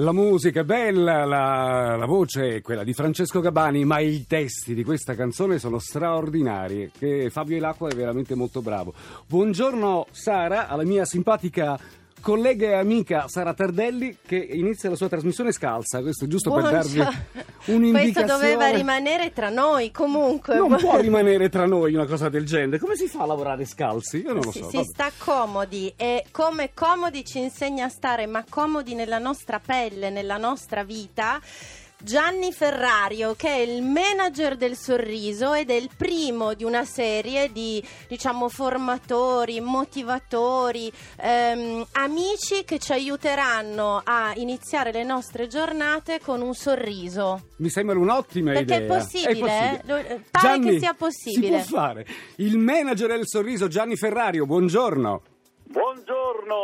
La musica è bella, la, la voce è quella di Francesco Gabani, ma i testi di questa canzone sono straordinari. Fabio Elacqua è veramente molto bravo. Buongiorno Sara, alla mia simpatica collega e amica Sara Tardelli che inizia la sua trasmissione scalza. Questo è giusto per darvi un'indicazione. Questo doveva rimanere tra noi comunque. Non può rimanere tra noi una cosa del genere. Come si fa a lavorare scalzi? Io non lo si, so. Si vabbè. sta comodi e come comodi ci insegna a stare, ma comodi nella nostra pelle, nella nostra vita. Gianni Ferrario, che è il manager del sorriso ed è il primo di una serie di diciamo formatori, motivatori, ehm, amici che ci aiuteranno a iniziare le nostre giornate con un sorriso. Mi sembra un'ottima Perché idea. è possibile, eh? Lo- eh, pare Gianni, che sia possibile. Si può fare. Il manager del sorriso Gianni Ferrario, buongiorno. Buongiorno!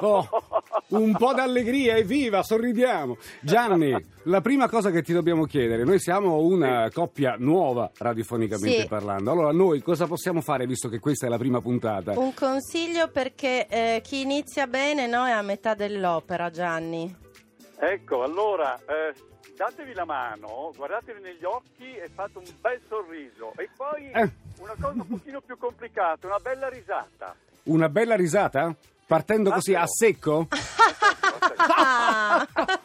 Oh, un po' d'allegria, evviva, sorridiamo. Gianni, la prima cosa che ti dobbiamo chiedere, noi siamo una coppia nuova radiofonicamente Sì. parlando, allora noi cosa possiamo fare visto che questa è la prima puntata? Un consiglio perché eh, chi inizia bene no, è a metà dell'opera, Gianni. Ecco, allora, eh, datevi la mano, guardatevi negli occhi e fate un bel sorriso. E poi Eh. una cosa un pochino più complicata, una bella risata. Una bella risata? Partendo così a secco? Ah.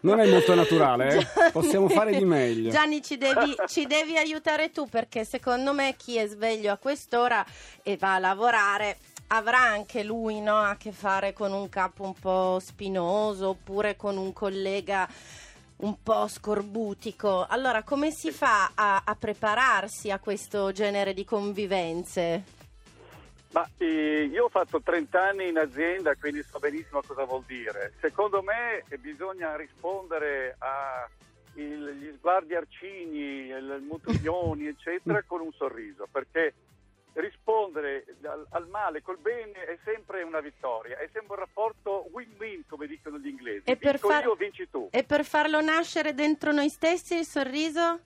Non è molto naturale, eh? Gianni- Possiamo fare di meglio. Gianni, ci devi, ci devi aiutare tu perché secondo me chi è sveglio a quest'ora e va a lavorare avrà anche lui no, a che fare con un capo un po' spinoso oppure con un collega un po' scorbutico. Allora, come si fa a, a prepararsi a questo genere di convivenze? Ma eh, io ho fatto 30 anni in azienda, quindi so benissimo cosa vuol dire. Secondo me eh, bisogna rispondere agli sguardi arcigni, il mutuglioni, eccetera, con un sorriso, perché rispondere al, al male col bene è sempre una vittoria, è sempre un rapporto win-win, come dicono gli inglesi. E per far- io, vinci tu. E per farlo nascere dentro noi stessi il sorriso?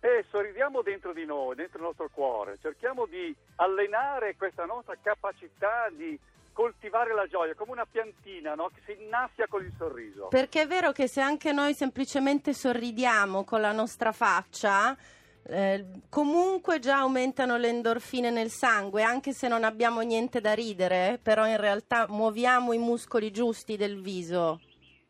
E sorridiamo dentro di noi, dentro il nostro cuore, cerchiamo di allenare questa nostra capacità di coltivare la gioia come una piantina no? che si innaffia con il sorriso. Perché è vero che se anche noi semplicemente sorridiamo con la nostra faccia, eh, comunque già aumentano le endorfine nel sangue, anche se non abbiamo niente da ridere, però in realtà muoviamo i muscoli giusti del viso.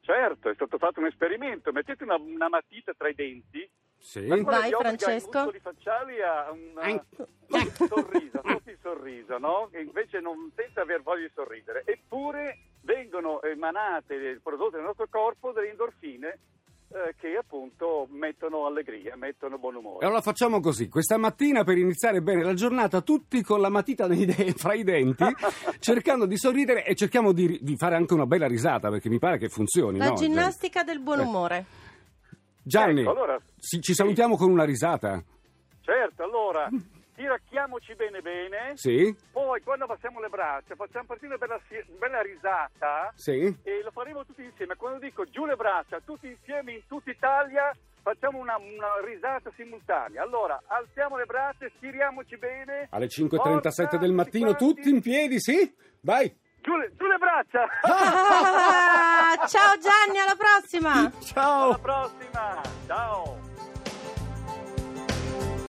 Certo, è stato fatto un esperimento, mettete una, una matita tra i denti, Sì. Vai, Francesco. i muscoli facciali a un sorriso, il sorriso, no? Che invece non senza aver voglia di sorridere. Eppure vengono emanate, prodotte nel nostro corpo delle endorfine eh, che appunto mettono allegria, mettono buon E umore. allora facciamo così, questa mattina per iniziare bene la giornata, tutti con la matita nei de- fra i denti, cercando di sorridere e cerchiamo di, di fare anche una bella risata, perché mi pare che funzioni. La no, ginnastica del buon Eh. Gianni, Ecco, allora, ci, ci salutiamo con una risata. certo, allora tiracchiamoci bene bene, Sì? poi quando passiamo le braccia facciamo partire una bella, bella risata Sì? e lo faremo tutti insieme. Quando dico giù le braccia, tutti insieme in tutta Italia, facciamo una, una risata simultanea. Allora, alziamo le braccia, stiriamoci bene. Alle 5.37 Forza, del mattino, tutti tutti in piedi, sì? Vai! Giù le, giù le braccia! Ciao Gianni, alla prossima! Ciao! Alla prossima! Ciao!